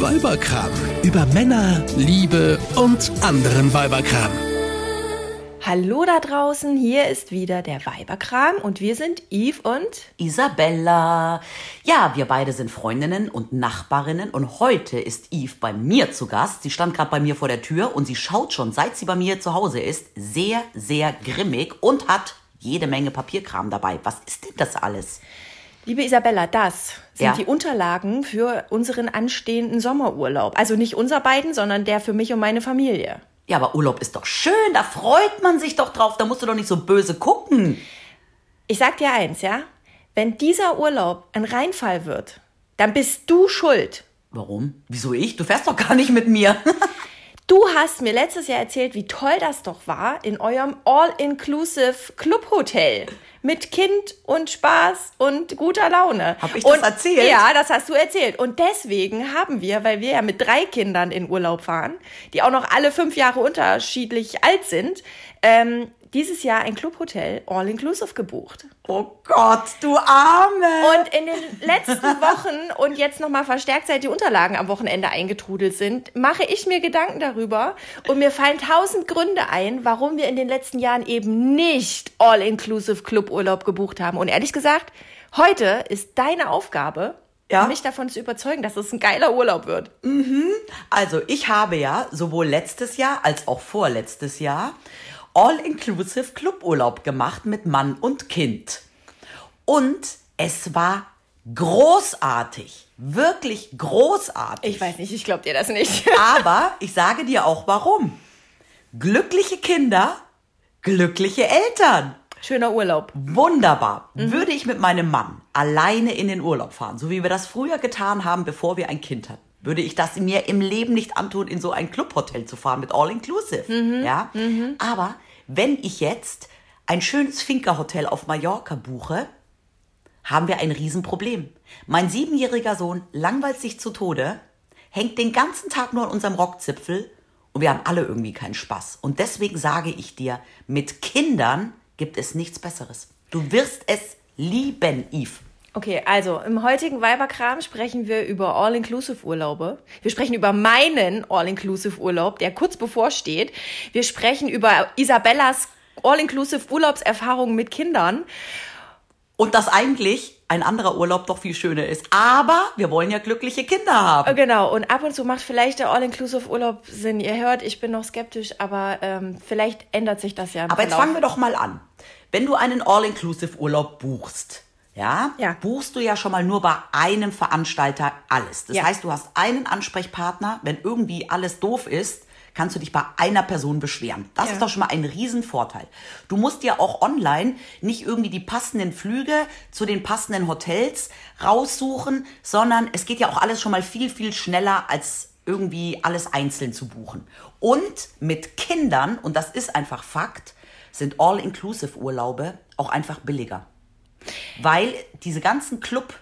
Weiberkram. Über Männer, Liebe und anderen Weiberkram. Hallo da draußen, hier ist wieder der Weiberkram und wir sind Yves und Isabella. Ja, wir beide sind Freundinnen und Nachbarinnen und heute ist Yves bei mir zu Gast. Sie stand gerade bei mir vor der Tür und sie schaut schon, seit sie bei mir zu Hause ist, sehr, sehr grimmig und hat jede Menge Papierkram dabei. Was ist denn das alles? Liebe Isabella, das sind Ja. die Unterlagen für unseren anstehenden Sommerurlaub. Also nicht unser beiden, sondern der für mich und meine Familie. Ja, aber Urlaub ist doch schön, da freut man sich doch drauf, da musst du doch nicht so böse gucken. Ich sag dir eins, ja? Wenn dieser Urlaub ein Reinfall wird, dann bist du schuld. Warum? Wieso ich? Du fährst doch gar nicht mit mir. Du hast mir letztes Jahr erzählt, wie toll das doch war in eurem All-Inclusive Clubhotel. Mit Kind und Spaß und guter Laune. Hab ich das und, erzählt? Ja, das hast du erzählt. Und deswegen haben wir, weil wir ja mit drei Kindern in Urlaub fahren, die auch noch alle fünf Jahre unterschiedlich alt sind, ähm, dieses Jahr ein Clubhotel All-Inclusive gebucht. Oh Gott, du Arme. Und in den letzten Wochen und jetzt nochmal verstärkt, seit die Unterlagen am Wochenende eingetrudelt sind, mache ich mir Gedanken darüber und mir fallen tausend Gründe ein, warum wir in den letzten Jahren eben nicht All-Inclusive Cluburlaub gebucht haben. Und ehrlich gesagt, heute ist deine Aufgabe, Ja? mich davon zu überzeugen, dass es ein geiler Urlaub wird. Also, ich habe ja sowohl letztes Jahr als auch vorletztes Jahr All-Inclusive Cluburlaub gemacht mit Mann und Kind. Und es war großartig. Wirklich großartig. Ich weiß nicht, ich glaube dir das nicht. Aber ich sage dir auch warum. Glückliche Kinder, glückliche Eltern. Schöner Urlaub. Wunderbar. Würde ich mit meinem Mann alleine in den Urlaub fahren, so wie wir das früher getan haben, bevor wir ein Kind hatten, würde ich das mir im Leben nicht antun, in so ein Clubhotel zu fahren mit All-Inclusive. Ja? Aber wenn ich jetzt ein schönes Finca-Hotel auf Mallorca buche, haben wir ein Riesenproblem. Mein siebenjähriger Sohn langweilt sich zu Tode, hängt den ganzen Tag nur an unserem Rockzipfel und wir haben alle irgendwie keinen Spaß. Und deswegen sage ich dir, mit Kindern gibt es nichts Besseres. Du wirst es lieben, Yves. Okay, also im heutigen Weiberkram sprechen wir über All-Inclusive-Urlaube. Wir sprechen über meinen All-Inclusive-Urlaub, der kurz bevorsteht. Wir sprechen über Isabellas All-Inclusive-Urlaubserfahrungen mit Kindern. Und dass eigentlich ein anderer Urlaub doch viel schöner ist. Aber wir wollen ja glückliche Kinder haben. Genau, und ab und zu macht vielleicht der All-Inclusive-Urlaub Sinn. Ihr hört, ich bin noch skeptisch, aber ähm, vielleicht ändert sich das ja Aber jetzt Verlauf. fangen wir doch mal an. Wenn du einen All-Inclusive-Urlaub buchst, ja, Ja. buchst du ja schon mal nur bei einem Veranstalter alles. Das Ja. heißt, du hast einen Ansprechpartner. Wenn irgendwie alles doof ist, kannst du dich bei einer Person beschweren. Das Ja. ist doch schon mal ein Riesenvorteil. Du musst ja auch online nicht irgendwie die passenden Flüge zu den passenden Hotels raussuchen, sondern es geht ja auch alles schon mal viel, viel schneller als irgendwie alles einzeln zu buchen. Und mit Kindern, und das ist einfach Fakt, sind All-Inclusive-Urlaube auch einfach billiger. Weil diese ganzen Club,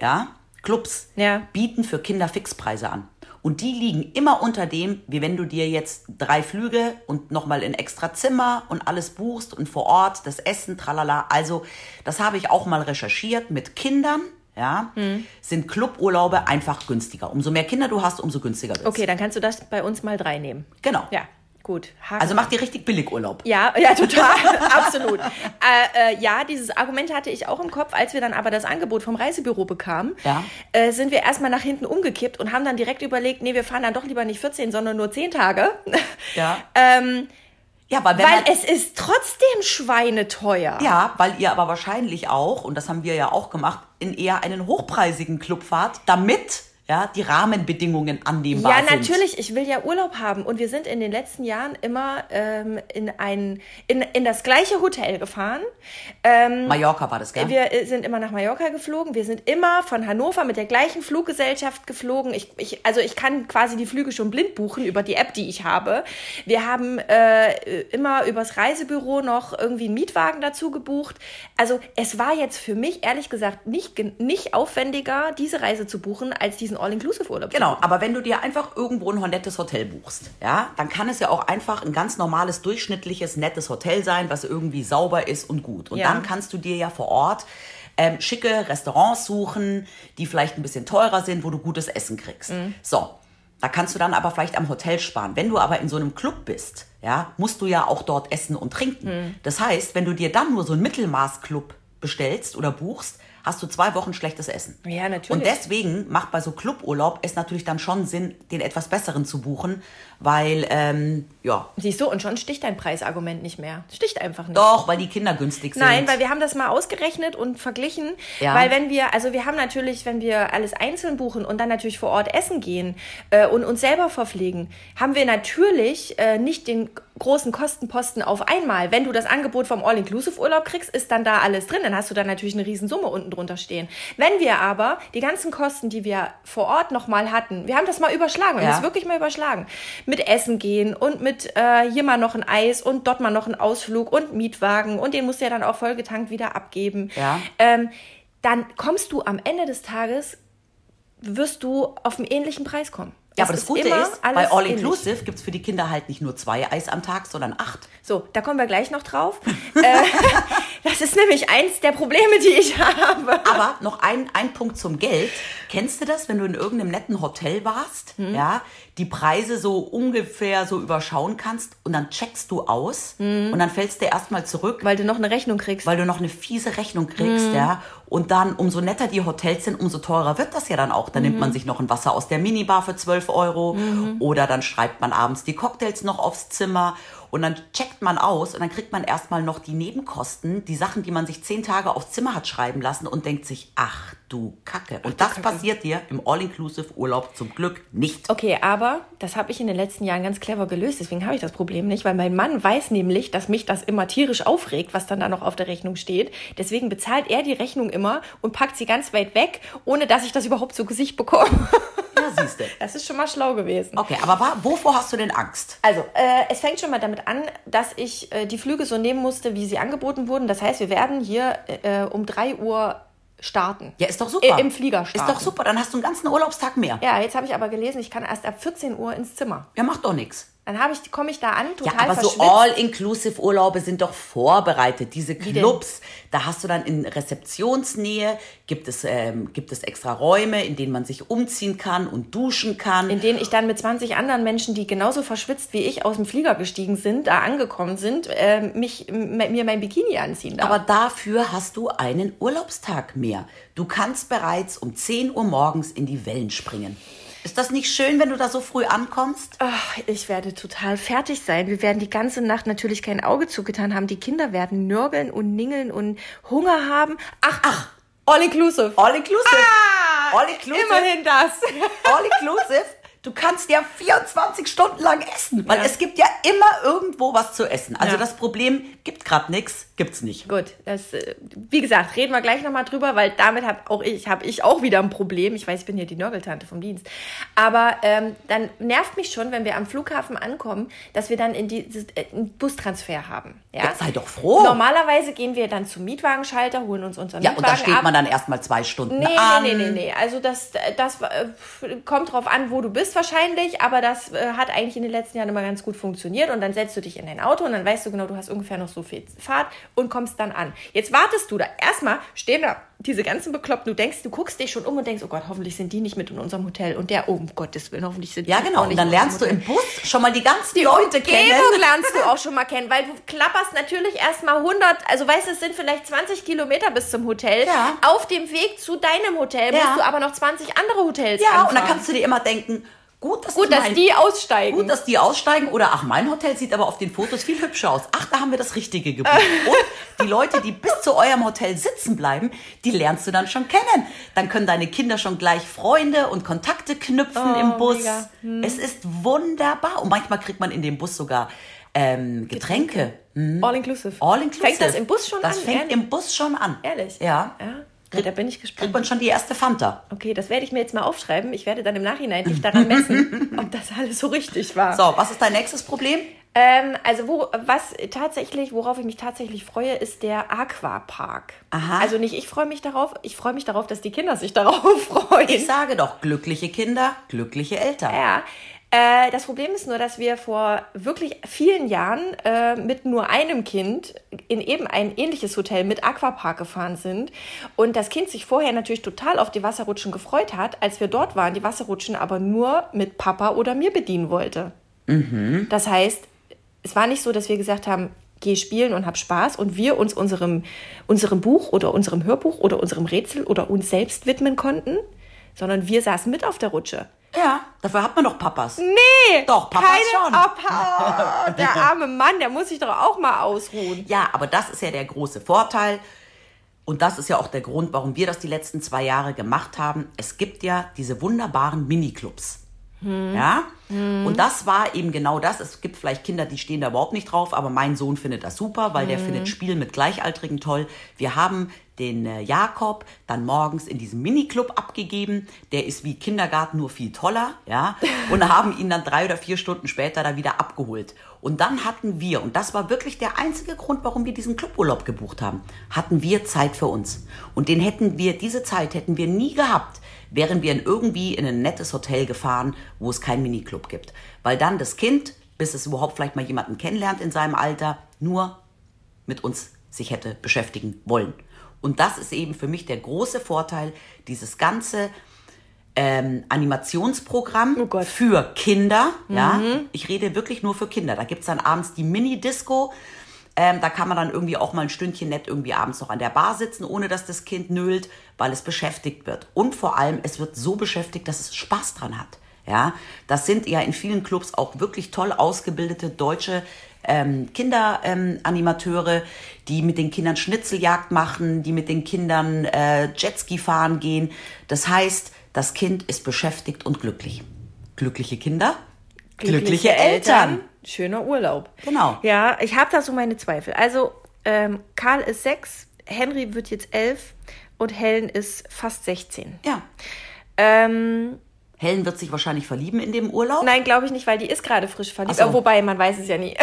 ja, Clubs Ja. bieten für Kinder Fixpreise an. Und die liegen immer unter dem, wie wenn du dir jetzt drei Flüge und nochmal ein extra Zimmer und alles buchst und vor Ort das Essen, tralala. Also, das habe ich auch mal recherchiert mit Kindern, ja, Hm. sind Cluburlaube einfach günstiger. Umso mehr Kinder du hast, umso günstiger wird's. Okay, dann kannst du das bei uns mal drei nehmen. Genau. Ja, gut. Haken Also mach dir richtig billig Urlaub. Ja, ja, total, absolut. Äh, äh, ja, dieses Argument hatte ich auch im Kopf. Als wir dann aber das Angebot vom Reisebüro bekamen, Ja. äh, sind wir erstmal nach hinten umgekippt und haben dann direkt überlegt, nee, wir fahren dann doch lieber nicht 14, sondern nur 10 Tage. Ja. ähm, Ja, weil wenn weil man, es ist trotzdem schweineteuer. Ja, weil ihr aber wahrscheinlich auch, und das haben wir ja auch gemacht, in eher einen hochpreisigen Club fahrt, damit ja, die Rahmenbedingungen annehmbar Ja, sind. natürlich. Ich will ja Urlaub haben. Und wir sind in den letzten Jahren immer ähm, in, ein, in, in das gleiche Hotel gefahren. Ähm, Mallorca war das, gell? Wir äh, sind immer nach Mallorca geflogen. Wir sind immer von Hannover mit der gleichen Fluggesellschaft geflogen. Ich, ich, also ich kann quasi die Flüge schon blind buchen über die App, die ich habe. Wir haben äh, immer übers Reisebüro noch irgendwie einen Mietwagen dazu gebucht. Also es war jetzt für mich ehrlich gesagt nicht, nicht aufwendiger, diese Reise zu buchen, als diesen All-Inclusive-Urlaub. zu Genau, aber wenn du dir einfach irgendwo ein nettes Hotel buchst, ja, dann kann es ja auch einfach ein ganz normales, durchschnittliches, nettes Hotel sein, was irgendwie sauber ist und gut. Und Ja. dann kannst du dir ja vor Ort ähm, schicke Restaurants suchen, die vielleicht ein bisschen teurer sind, wo du gutes Essen kriegst. So, da kannst du dann aber vielleicht am Hotel sparen. Wenn du aber in so einem Club bist, ja, musst du ja auch dort essen und trinken. Das heißt, wenn du dir dann nur so einen Mittelmaß-Club bestellst oder buchst, hast du zwei Wochen schlechtes Essen. Ja, natürlich. Und deswegen macht bei so Cluburlaub es natürlich dann schon Sinn, den etwas besseren zu buchen, weil, ähm, ja, Siehst du, und schon sticht dein Preisargument nicht mehr. Sticht einfach nicht. doch, weil die Kinder günstig sind. Nein, weil wir haben das mal ausgerechnet und verglichen. Ja. Weil wenn wir, also wir haben natürlich, wenn wir alles einzeln buchen und dann natürlich vor Ort essen gehen äh, und uns selber verpflegen, haben wir natürlich äh, nicht den großen Kostenposten auf einmal. Wenn du das Angebot vom All-Inclusive-Urlaub kriegst, ist dann da alles drin. Dann hast du dann natürlich eine Riesensumme unten drunter stehen. Wenn wir aber die ganzen Kosten, die wir vor Ort nochmal hatten, wir haben das mal überschlagen, wir haben Ja. das wirklich mal überschlagen, mit Essen gehen und mit äh, hier mal noch ein Eis und dort mal noch ein Ausflug und Mietwagen und den musst du ja dann auch vollgetankt wieder abgeben. Ja. Ähm, dann kommst du am Ende des Tages, wirst du auf einen ähnlichen Preis kommen. Ja, Es aber das Gute ist, bei All. Inclusive gibt's für die Kinder halt nicht nur zwei Eis am Tag, sondern acht. So, da kommen wir gleich noch drauf. äh, das ist nämlich eins der Probleme, die ich habe. Aber noch ein, ein Punkt zum Geld. Kennst du das, wenn du in irgendeinem netten Hotel warst, Hm. ja, die Preise so ungefähr so überschauen kannst und dann checkst du aus Hm. und dann fällst du erstmal zurück, Weil du noch eine Rechnung kriegst. weil du noch eine fiese Rechnung kriegst, Mhm. ja. Und dann, umso netter die Hotels sind, umso teurer wird das ja dann auch. Dann nimmt Mhm. man sich noch ein Wasser aus der Minibar für 12 Euro oder dann schreibt man abends die Cocktails noch aufs Zimmer und dann checkt man aus und dann kriegt man erstmal noch die Nebenkosten, die Sachen, die man sich zehn Tage aufs Zimmer hat schreiben lassen und denkt sich, ach du Kacke. Und das passiert dir im All-Inclusive-Urlaub zum Glück nicht. Okay, aber das habe ich in den letzten Jahren ganz clever gelöst. Deswegen habe ich das Problem nicht, weil mein Mann weiß nämlich, dass mich das immer tierisch aufregt, was dann da noch auf der Rechnung steht. Deswegen bezahlt er die Rechnung immer und packt sie ganz weit weg, ohne dass ich das überhaupt zu Gesicht bekomme. Ja, siehst du. Das ist schon mal schlau gewesen. Okay, aber wovor hast du denn Angst? Also, äh, es fängt schon mal damit an, dass ich äh, die Flüge so nehmen musste, wie sie angeboten wurden. Das heißt, wir werden hier äh, um 3 Uhr starten. Ja, ist doch super. Äh, Im Flieger Ist starten. doch super, dann hast du einen ganzen Urlaubstag mehr. Ja, jetzt habe ich aber gelesen, ich kann erst ab 14 Uhr ins Zimmer. Ja, macht doch nichts. Dann habe ich, komme ich da an, Ja, total aber so verschwitzt. All-Inclusive-Urlaube sind doch vorbereitet. Diese? Clubs, da hast du dann in Rezeptionsnähe, gibt es, ähm, gibt es extra Räume, in denen man sich umziehen kann und duschen kann. in denen ich dann mit 20 anderen Menschen, die genauso verschwitzt wie ich aus dem Flieger gestiegen sind, da angekommen sind, äh, mich, mir mein Bikini anziehen darf. aber dafür hast du einen Urlaubstag mehr. Du kannst bereits um 10 Uhr morgens in die Wellen springen. Ist das nicht schön, wenn du da so früh ankommst? Ach, ich werde total fertig sein. Wir werden die ganze Nacht natürlich kein Auge zugetan haben. Die Kinder werden nörgeln und ningeln und Hunger haben. Ach, ach, all inclusive. All-Inclusive. Ah, All-Inclusive. Immerhin das. All inclusive. Du kannst ja 24 Stunden lang essen, weil Ja. es gibt ja immer irgendwo was zu essen. Also Ja. das Problem gibt gerade nichts, gibt's nicht. Gut, das, äh, wie gesagt, reden wir gleich nochmal drüber, weil damit habe auch ich, habe ich auch wieder ein Problem. Ich weiß, ich bin hier die Nörgeltante vom Dienst. Aber ähm, dann nervt mich schon, wenn wir am Flughafen ankommen, dass wir dann in dieses, äh, einen Bustransfer haben. Ja? Ja, sei doch froh. Normalerweise gehen wir dann zum Mietwagenschalter, holen uns unseren Ja, und Mietwagen da steht ab. man dann erstmal zwei Stunden Nee, an. nee, nee, nee, nee. Also das, das äh, kommt drauf an, wo du bist wahrscheinlich, aber das äh, hat eigentlich in den letzten Jahren immer ganz gut funktioniert und dann setzt du dich in dein Auto und dann weißt du genau, du hast ungefähr noch so viel Fahrt und kommst dann an. Jetzt wartest du da. Erstmal stehen da diese ganzen Bekloppten. Du denkst, du guckst dich schon um und denkst, oh Gott, hoffentlich sind die nicht mit in unserem Hotel und der, oh um Gottes Willen, hoffentlich sind Ja, die genau. auch Und nicht dann in unserem lernst du im Bus schon mal die ganzen Leute kennen. Umgebung lernst du auch schon mal kennen, weil du klapperst natürlich erstmal 100, also weißt du, es sind vielleicht 20 Kilometer bis zum Hotel. Ja. Auf dem Weg zu deinem Hotel Ja. musst du aber noch 20 andere Hotels Ja, anfahren. und dann kannst du dir immer denken, gut, dass, Gut, die dass mein- die aussteigen. Gut, dass die aussteigen oder ach, mein Hotel sieht aber auf den Fotos viel hübscher aus. Ach, da haben wir das Richtige gebucht. Und die Leute, die bis zu eurem Hotel sitzen bleiben, die lernst du dann schon kennen. Dann können deine Kinder schon gleich Freunde und Kontakte knüpfen Oh, im Bus. mega. Es ist wunderbar. Und manchmal kriegt man in dem Bus sogar ähm, Getränke. All inclusive. All inclusive. Fängt das im Bus schon das an? fängt ehrlich? im Bus schon an. Ehrlich? Ja. ja. Ja, da bin ich Kriegt gespannt. man schon die erste Fanta. Okay, das werde ich mir jetzt mal aufschreiben. Ich werde dann im Nachhinein dich daran messen, ob das alles so richtig war. So, was ist dein nächstes Problem? Ähm, also wo, was tatsächlich, worauf ich mich tatsächlich freue, ist der Aquapark. Aha. Also nicht ich freue mich darauf, ich freue mich darauf, dass die Kinder sich darauf freuen. Ich sage doch, glückliche Kinder, glückliche Eltern. Ja. Äh, das Problem ist nur, dass wir vor wirklich vielen Jahren äh, mit nur einem Kind in eben ein ähnliches Hotel mit Aquapark gefahren sind und das Kind sich vorher natürlich total auf die Wasserrutschen gefreut hat, als wir dort waren, die Wasserrutschen aber nur mit Papa oder mir bedienen wollte. Das heißt, es war nicht so, dass wir gesagt haben, geh spielen und hab Spaß und wir uns unserem, unserem Buch oder unserem Hörbuch oder unserem Rätsel oder uns selbst widmen konnten, sondern wir saßen mit auf der Rutsche. Ja, dafür hat man doch Papas. Nee, Doch, Papas keine, schon. Oh, der arme Mann, der muss sich doch auch mal ausruhen. Ja, aber das ist ja der große Vorteil. Und das ist ja auch der Grund, warum wir das die letzten zwei Jahre gemacht haben. Es gibt ja diese wunderbaren Miniclubs. Ja? Und das war eben genau das. Es gibt vielleicht Kinder, die stehen da überhaupt nicht drauf, aber mein Sohn findet das super, weil der findet Spielen mit Gleichaltrigen toll. Wir haben den äh, Jakob dann morgens in diesem Miniclub abgegeben. Der ist wie Kindergarten nur viel toller, ja. Und haben ihn dann drei oder vier Stunden später da wieder abgeholt. Und dann hatten wir, und das war wirklich der einzige Grund, warum wir diesen Cluburlaub gebucht haben, hatten wir Zeit für uns. Und den hätten wir, diese Zeit hätten wir nie gehabt, wären wir in irgendwie in ein nettes Hotel gefahren, wo es keinen Miniclub gibt. Weil dann das Kind, bis es überhaupt vielleicht mal jemanden kennenlernt in seinem Alter, nur mit uns sich hätte beschäftigen wollen. Und das ist eben für mich der große Vorteil, dieses ganze ähm, Animationsprogramm Oh für Kinder. Ja, ich rede wirklich nur für Kinder. Da gibt's dann abends die Mini-Disco. Ähm, da kann man dann irgendwie auch mal ein Stündchen nett irgendwie abends noch an der Bar sitzen, ohne dass das Kind nölt, weil es beschäftigt wird. Und vor allem, es wird so beschäftigt, dass es Spaß dran hat. Ja, das sind ja in vielen Clubs auch wirklich toll ausgebildete deutsche ähm, Kinderanimateure, ähm, Animateure, die mit den Kindern Schnitzeljagd machen, die mit den Kindern äh, Jetski fahren gehen. Das heißt, das Kind ist beschäftigt und glücklich. Glückliche Kinder, glückliche, Eltern. Schöner Urlaub. Genau. Ja, ich habe da so meine Zweifel. Also, ähm, Karl ist sechs, Henry wird jetzt elf und Helen ist fast 16. Ja. Ähm, Helen wird sich wahrscheinlich verlieben in dem Urlaub. nein, glaube ich nicht, weil die ist gerade frisch verliebt. So. Äh, Wobei, man weiß es ja nie.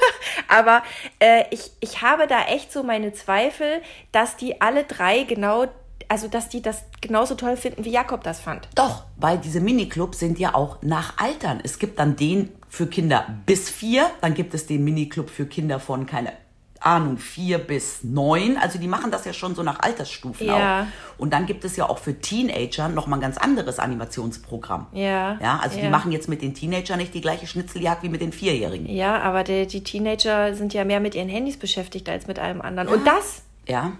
Aber äh, ich, ich habe da echt so meine Zweifel, dass die alle drei genau, also dass die das genauso toll finden, wie Jakob das fand. Doch, weil diese Miniclubs sind ja auch nach Altern. Es gibt dann den für Kinder bis vier, dann gibt es den Miniclub für Kinder von, keine Ahnung, vier bis neun. Also die machen das ja schon so nach Altersstufen Ja. auch. Und dann gibt es ja auch für Teenager noch mal ein ganz anderes Animationsprogramm. Ja, Ja, also die ja. machen jetzt mit den Teenagern nicht die gleiche Schnitzeljagd wie mit den Vierjährigen. Ja, aber die, die Teenager sind ja mehr mit ihren Handys beschäftigt als mit allem anderen. Und das, Ja,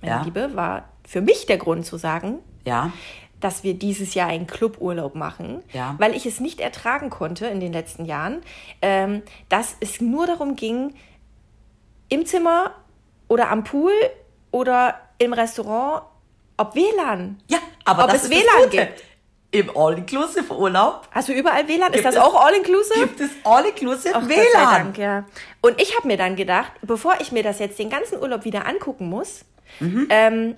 meine Ja. Liebe, war für mich der Grund zu sagen, ja, dass wir dieses Jahr einen Cluburlaub machen, Ja. weil ich es nicht ertragen konnte in den letzten Jahren, ähm, dass es nur darum ging, im Zimmer oder am Pool oder im Restaurant, ob WLAN. ja. Aber Ob das es ist WLAN gibt. Im All-Inclusive-Urlaub Hast du überall WLAN? Ist Gibt das es- auch all-inclusive? gibt es All-Inclusive WLAN. Dank, ja. Und ich habe mir dann gedacht, bevor ich mir das jetzt den ganzen Urlaub wieder angucken muss, Mhm. ähm,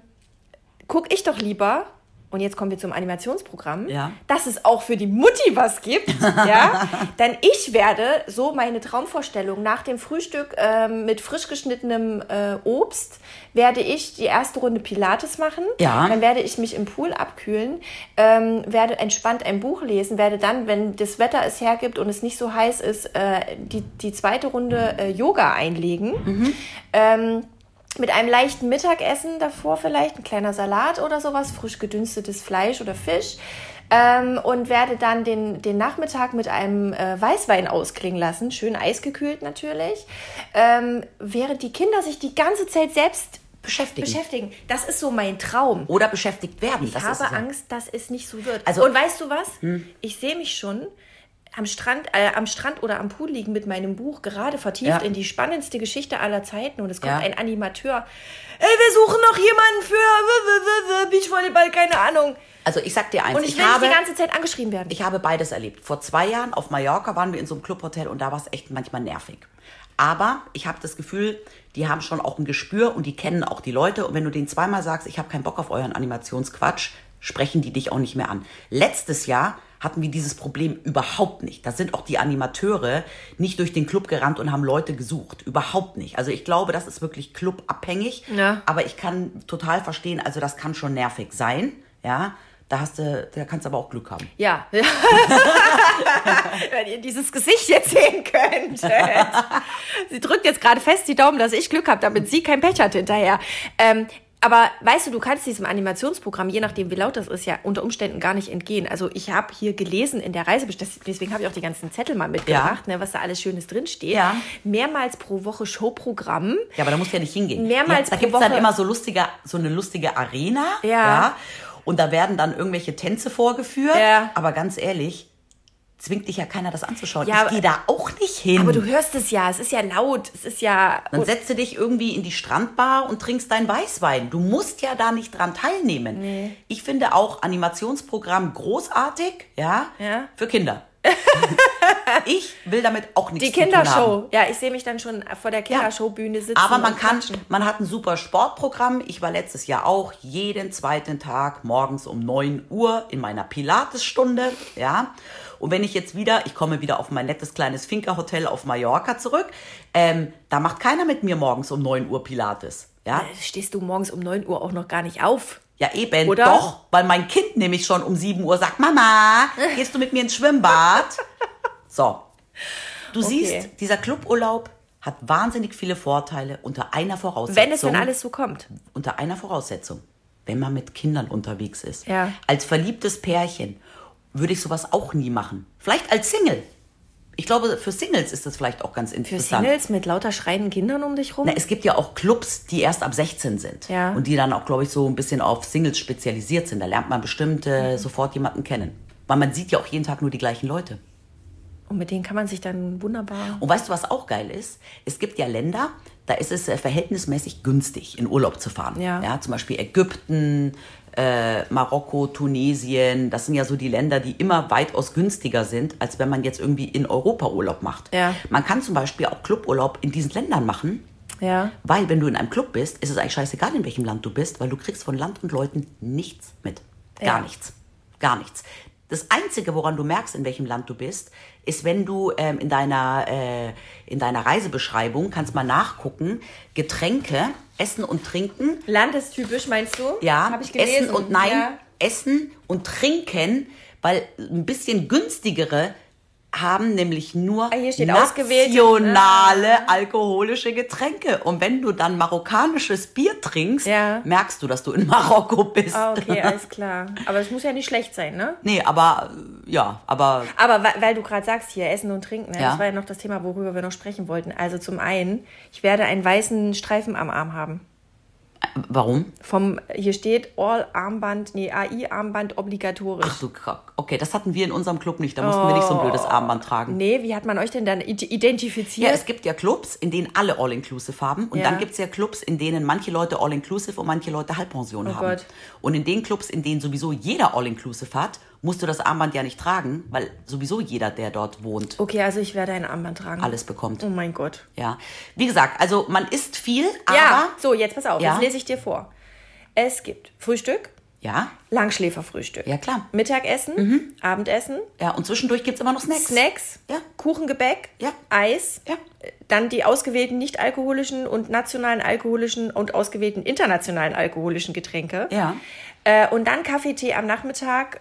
gucke ich doch lieber, und jetzt kommen wir zum Animationsprogramm, Ja. dass es auch für die Mutti was gibt. ja? Denn ich werde so meine Traumvorstellung nach dem Frühstück ähm, mit frisch geschnittenem äh, Obst, werde ich die erste Runde Pilates machen. Ja. Dann werde ich mich im Pool abkühlen, ähm, werde entspannt ein Buch lesen, werde dann, wenn das Wetter es hergibt und es nicht so heiß ist, äh, die, die zweite Runde äh, Yoga einlegen. Ähm, mit einem leichten Mittagessen davor vielleicht, ein kleiner Salat oder sowas, frisch gedünstetes Fleisch oder Fisch. Ähm, und werde dann den, den Nachmittag mit einem äh, Weißwein ausklingen lassen, schön eisgekühlt natürlich, ähm, während die Kinder sich die ganze Zeit selbst Beschäftigen. beschäftigen. Das ist so mein Traum. Oder beschäftigt werden. Ich das habe ja. Angst, dass es nicht so wird. Also- Hm. und weißt du was? Ich sehe mich schon am Strand, äh, am Strand oder am Pool liegen mit meinem Buch, gerade vertieft Ja. in die spannendste Geschichte aller Zeiten. Und es kommt Ja. ein Animateur. Ey, wir suchen noch jemanden für Beachvolleyball, keine Ahnung. Also ich sag dir eins, Und ich ich, will habe, die ganze Zeit angeschrieben werden. ich habe beides erlebt. Vor zwei Jahren auf Mallorca waren wir in so einem Clubhotel und da war es echt manchmal nervig. Aber ich habe das Gefühl, die haben schon auch ein Gespür und die kennen auch die Leute. Und wenn du denen zweimal sagst, ich habe keinen Bock auf euren Animationsquatsch, sprechen die dich auch nicht mehr an. Letztes Jahr hatten wir dieses Problem überhaupt nicht. Da sind auch die Animateure nicht durch den Club gerannt und haben Leute gesucht. Überhaupt nicht. Also ich glaube, das ist wirklich clubabhängig. Ja. Aber ich kann total verstehen, also das kann schon nervig sein. Ja, da hast du, da kannst du aber auch Glück haben. ja. Wenn ihr dieses Gesicht jetzt sehen könnt. sie drückt jetzt gerade fest die Daumen, dass ich Glück habe, damit sie kein Pech hat hinterher. Ähm, aber weißt du, du kannst diesem Animationsprogramm, je nachdem wie laut das ist, ja unter Umständen gar nicht entgehen. Also ich habe hier gelesen in der Reise, deswegen habe ich auch die ganzen Zettel mal mitgebracht, ja. ne, was da alles Schönes drinsteht. Ja. Mehrmals pro Woche Showprogramm. Ja, aber da musst du ja nicht hingehen. Mehrmals ja, da gibt es dann immer so lustige, so eine lustige Arena. Ja. ja. Und da werden dann irgendwelche Tänze vorgeführt. Ja. Aber ganz ehrlich, zwingt dich ja keiner, das anzuschauen. Ja, ich gehe da auch nicht hin. Aber du hörst es ja, es ist ja laut, es ist ja. Dann setzt du dich irgendwie in die Strandbar und trinkst deinen Weißwein. Du musst ja da nicht dran teilnehmen. Nee. Ich finde auch Animationsprogramm großartig, ja, ja. für Kinder. ich will damit auch nichts Die Kindershow. Ja, ich sehe mich dann schon vor der Kindershowbühne sitzen. Aber man kann, man hat ein super Sportprogramm. Ich war letztes Jahr auch jeden zweiten Tag morgens um 9 Uhr in meiner Pilatesstunde, ja. Und wenn ich jetzt wieder, ich komme wieder auf mein nettes kleines Finca-Hotel auf Mallorca zurück, ähm, da macht keiner mit mir morgens um 9 Uhr Pilates. Ja? Da stehst du morgens um 9 Uhr auch noch gar nicht auf. Ja, eben. Oder? Doch, weil mein Kind nämlich schon um 7 Uhr sagt, Mama, gehst du mit mir ins Schwimmbad? So. Du okay. siehst, dieser Cluburlaub hat wahnsinnig viele Vorteile unter einer Voraussetzung. Wenn es dann alles so kommt. Unter einer Voraussetzung. Wenn man mit Kindern unterwegs ist. Ja. Als verliebtes Pärchen würde ich sowas auch nie machen. Vielleicht als Single. Ich glaube, für Singles ist das vielleicht auch ganz interessant. Für Singles mit lauter schreienden Kindern um dich rum? Na, es gibt ja auch Clubs, die erst ab 16 sind. Ja. Und die dann auch, glaube ich, so ein bisschen auf Singles spezialisiert sind. Da lernt man bestimmt äh, mhm. sofort jemanden kennen. Weil man sieht ja auch jeden Tag nur die gleichen Leute. Und mit denen kann man sich dann wunderbar. Und weißt du, was auch geil ist? Es gibt ja Länder, da ist es äh, verhältnismäßig günstig, in Urlaub zu fahren. Ja. ja zum Beispiel Ägypten, äh, Marokko, Tunesien. Das sind ja so die Länder, die immer weitaus günstiger sind, als wenn man jetzt irgendwie in Europa Urlaub macht. Ja. Man kann zum Beispiel auch Cluburlaub in diesen Ländern machen. Ja. Weil, wenn du in einem Club bist, ist es eigentlich scheißegal, in welchem Land du bist, weil du kriegst von Land und Leuten nichts mit. Gar Ja. nichts. Gar nichts. Das Einzige, woran du merkst, in welchem Land du bist, ist, wenn du ähm, in, deiner, äh, in deiner Reisebeschreibung kannst mal nachgucken, Getränke, Essen und Trinken. Landestypisch meinst du? Ja, Habe ich gelesen. Essen und nein, Ja. Essen und Trinken, weil ein bisschen günstigere haben nämlich nur Ah, hier steht ausgewählte- nationale alkoholische Getränke. Und wenn du dann marokkanisches Bier trinkst, Ja. merkst du, dass du in Marokko bist. Ah, okay, alles klar. Aber es muss ja nicht schlecht sein, ne? Nee, aber ja, aber Aber weil, weil du gerade sagst hier, Essen und Trinken, ne? Ja. das war ja noch das Thema, worüber wir noch sprechen wollten. Also zum einen, ich werde einen weißen Streifen am Arm haben. Warum? Vom, hier steht All-Armband, nee, AI-Armband obligatorisch. Ach Kack. Okay, das hatten wir in unserem Club nicht. Da mussten wir nicht so ein blödes Armband tragen. Nee, wie hat man euch denn dann id- Ja, identifiziert? es gibt ja Clubs, in denen alle All-Inclusive haben. Und Ja. dann gibt es ja Clubs, in denen manche Leute All-Inclusive und manche Leute Halbpension Oh haben. Gott. Und in den Clubs, in denen sowieso jeder All-Inclusive hat, musst du das Armband ja nicht tragen, weil sowieso jeder, der dort wohnt, okay, also ich werde ein Armband tragen. alles bekommt. Oh mein Gott. Ja. Wie gesagt, also man isst viel, aber ja, so, jetzt pass auf, Ja. jetzt lese ich dir vor. Es gibt Frühstück, ja, Langschläferfrühstück. ja klar. Mittagessen, Abendessen, Ja, und zwischendurch gibt es immer noch Snacks. Snacks, Ja. Kuchengebäck, Ja. Eis, Ja. dann die ausgewählten nicht-alkoholischen und nationalen alkoholischen und ausgewählten internationalen alkoholischen Getränke. Ja. Äh, und dann Kaffee, Tee am Nachmittag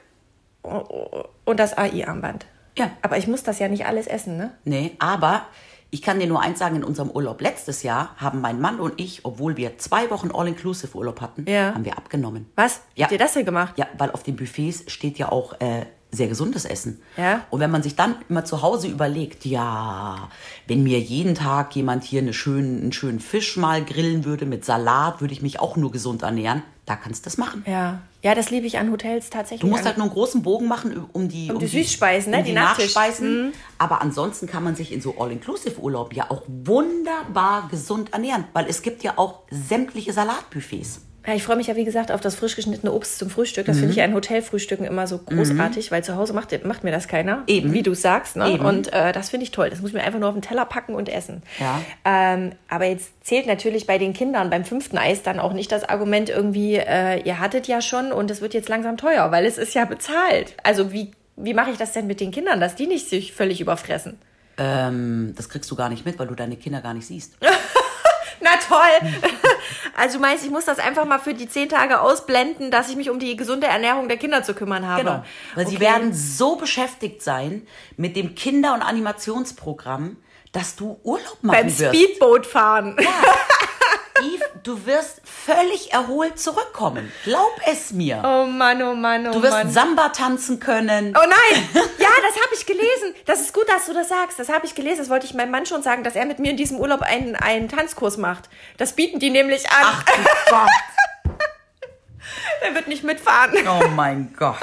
und das AI-Armband. Ja. Aber ich muss das ja nicht alles essen, ne? Nee, aber ich kann dir nur eins sagen, in unserem Urlaub letztes Jahr haben mein Mann und ich, obwohl wir zwei Wochen All-Inclusive Urlaub hatten, Ja. haben wir abgenommen. Was? Ja. habt ihr das denn gemacht? Ja, weil auf den Buffets steht ja auch äh, sehr gesundes Essen. Ja. Und wenn man sich dann immer zu Hause überlegt, ja, wenn mir jeden Tag jemand hier eine schönen, einen schönen Fisch mal grillen würde mit Salat, würde ich mich auch nur gesund ernähren. Da kannst du das machen. Ja. Ja, das liebe ich an Hotels tatsächlich. Du musst halt nur einen großen Bogen machen um die, Um die Süßspeisen, ne? um Die die. Nachspeisen. Aber ansonsten kann man sich in so All-Inclusive-Urlaub ja auch wunderbar gesund ernähren, weil es gibt ja auch sämtliche Salatbuffets. Ja, ich freue mich ja, wie gesagt, auf das frisch geschnittene Obst zum Frühstück. Das Mhm. finde ich ja in Hotelfrühstücken immer so großartig, weil zu Hause macht, macht mir das keiner. Eben. Wie du sagst. Ne? Eben. Und äh, das finde ich toll. Das muss ich mir einfach nur auf den Teller packen und essen. Ja. Ähm, aber jetzt zählt natürlich bei den Kindern beim fünften Eis dann auch nicht das Argument irgendwie, äh, ihr hattet ja schon und es wird jetzt langsam teuer, weil es ist ja bezahlt. Also wie, wie mache ich das denn mit den Kindern, dass die nicht sich völlig überfressen? Ähm, das kriegst du gar nicht mit, weil du deine Kinder gar nicht siehst. Na toll. Also du meinst, ich muss das einfach mal für die zehn Tage ausblenden, dass ich mich um die gesunde Ernährung der Kinder zu kümmern habe. Genau. Weil sie Okay. werden so beschäftigt sein mit dem Kinder- und Animationsprogramm, dass du Urlaub machen beim wirst. Speedboot fahren. Yves, du wirst völlig erholt zurückkommen. Glaub es mir. Oh Mann, oh Mann, oh Du wirst Mann. Samba tanzen können. Oh nein! Ja, das habe ich gelesen. Das ist gut, dass du das sagst. Das habe ich gelesen. Das wollte ich meinem Mann schon sagen, dass er mit mir in diesem Urlaub einen, einen Tanzkurs macht. Das bieten die nämlich an. Ach du Gott. Er wird nicht mitfahren. Oh mein Gott.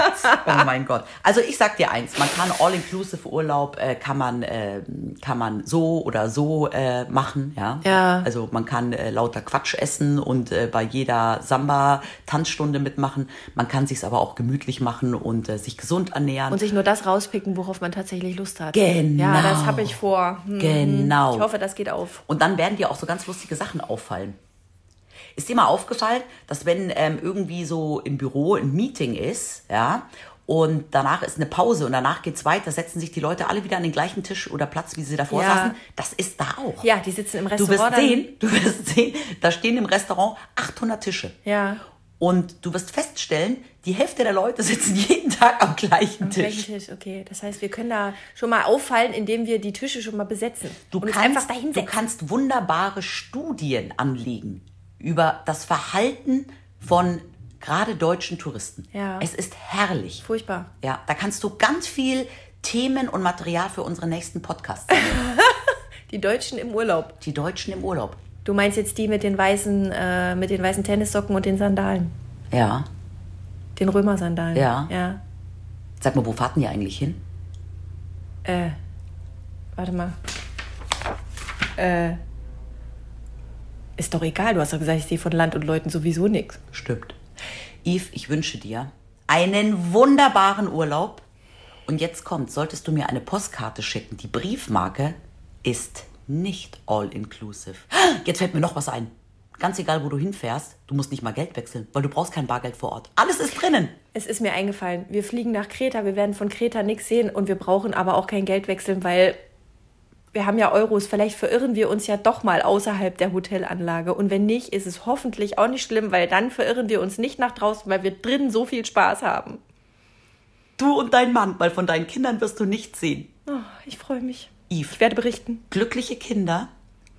Oh mein Gott. Also ich sag dir eins, man kann All-Inclusive Urlaub, äh, kann man, äh, kann man so oder so äh, machen, ja. Ja. Also man kann äh, lauter Quatsch essen und äh, bei jeder Samba-Tanzstunde mitmachen. Man kann sich's aber auch gemütlich machen und äh, sich gesund ernähren. Und sich nur das rauspicken, worauf man tatsächlich Lust hat. Genau. Ja, das habe ich vor. Hm. Genau. Ich hoffe, das geht auf. Und dann werden dir auch so ganz lustige Sachen auffallen. Ist dir mal aufgefallen, dass wenn ähm, irgendwie so im Büro ein Meeting ist, ja, und danach ist eine Pause und danach geht's weiter, setzen sich die Leute alle wieder an den gleichen Tisch oder Platz, wie sie davor Ja. saßen. Das ist da auch. Ja, die sitzen im Du Restaurant. wirst sehen, du wirst sehen, da stehen im Restaurant 800 Tische. Ja. Und du wirst feststellen, die Hälfte der Leute sitzen jeden Tag am gleichen Am Tisch. gleichen Tisch, okay. Das heißt, wir können da schon mal auffallen, indem wir die Tische schon mal besetzen. Du kannst, du kannst wunderbare Studien anlegen über das Verhalten von gerade deutschen Touristen. Ja. Es ist herrlich. Furchtbar. Ja, da kannst du ganz viel Themen und Material für unsere nächsten Podcasts. Die Deutschen im Urlaub. Die Deutschen im Urlaub. Du meinst jetzt die mit den weißen, äh, mit den weißen Tennissocken und den Sandalen. Ja. Den Römersandalen. Ja. Ja. Sag mal, wo fahrten die eigentlich hin? Äh. Warte mal. Äh. Ist doch egal, du hast doch gesagt, ich sehe von Land und Leuten sowieso nichts. Stimmt. Yves, ich wünsche dir einen wunderbaren Urlaub. Und jetzt kommt, solltest du mir eine Postkarte schicken. Die Briefmarke ist nicht all-inclusive. Jetzt fällt mir noch was ein. Ganz egal, wo du hinfährst, du musst nicht mal Geld wechseln, weil du brauchst kein Bargeld vor Ort. Alles ist drinnen. Es ist mir eingefallen, wir fliegen nach Kreta, wir werden von Kreta nichts sehen und wir brauchen aber auch kein Geld wechseln, weil wir haben ja Euros. Vielleicht verirren wir uns ja doch mal außerhalb der Hotelanlage. Und wenn nicht, ist es hoffentlich auch nicht schlimm, weil dann verirren wir uns nicht nach draußen, weil wir drinnen so viel Spaß haben. Du und dein Mann, weil von deinen Kindern wirst du nichts sehen. Oh, ich freue mich. Yves, Ich werde berichten. glückliche Kinder,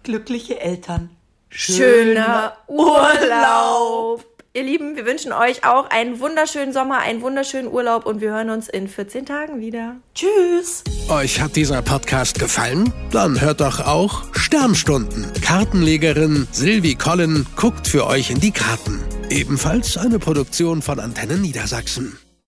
glückliche Eltern. Schöner Urlaub. Ihr Lieben, wir wünschen euch auch einen wunderschönen Sommer, einen wunderschönen Urlaub und wir hören uns in 14 Tagen wieder. Tschüss. Euch hat dieser Podcast gefallen? Dann hört doch auch Sternstunden. Kartenlegerin Silvi Collin guckt für euch in die Karten. Ebenfalls eine Produktion von Antenne Niedersachsen.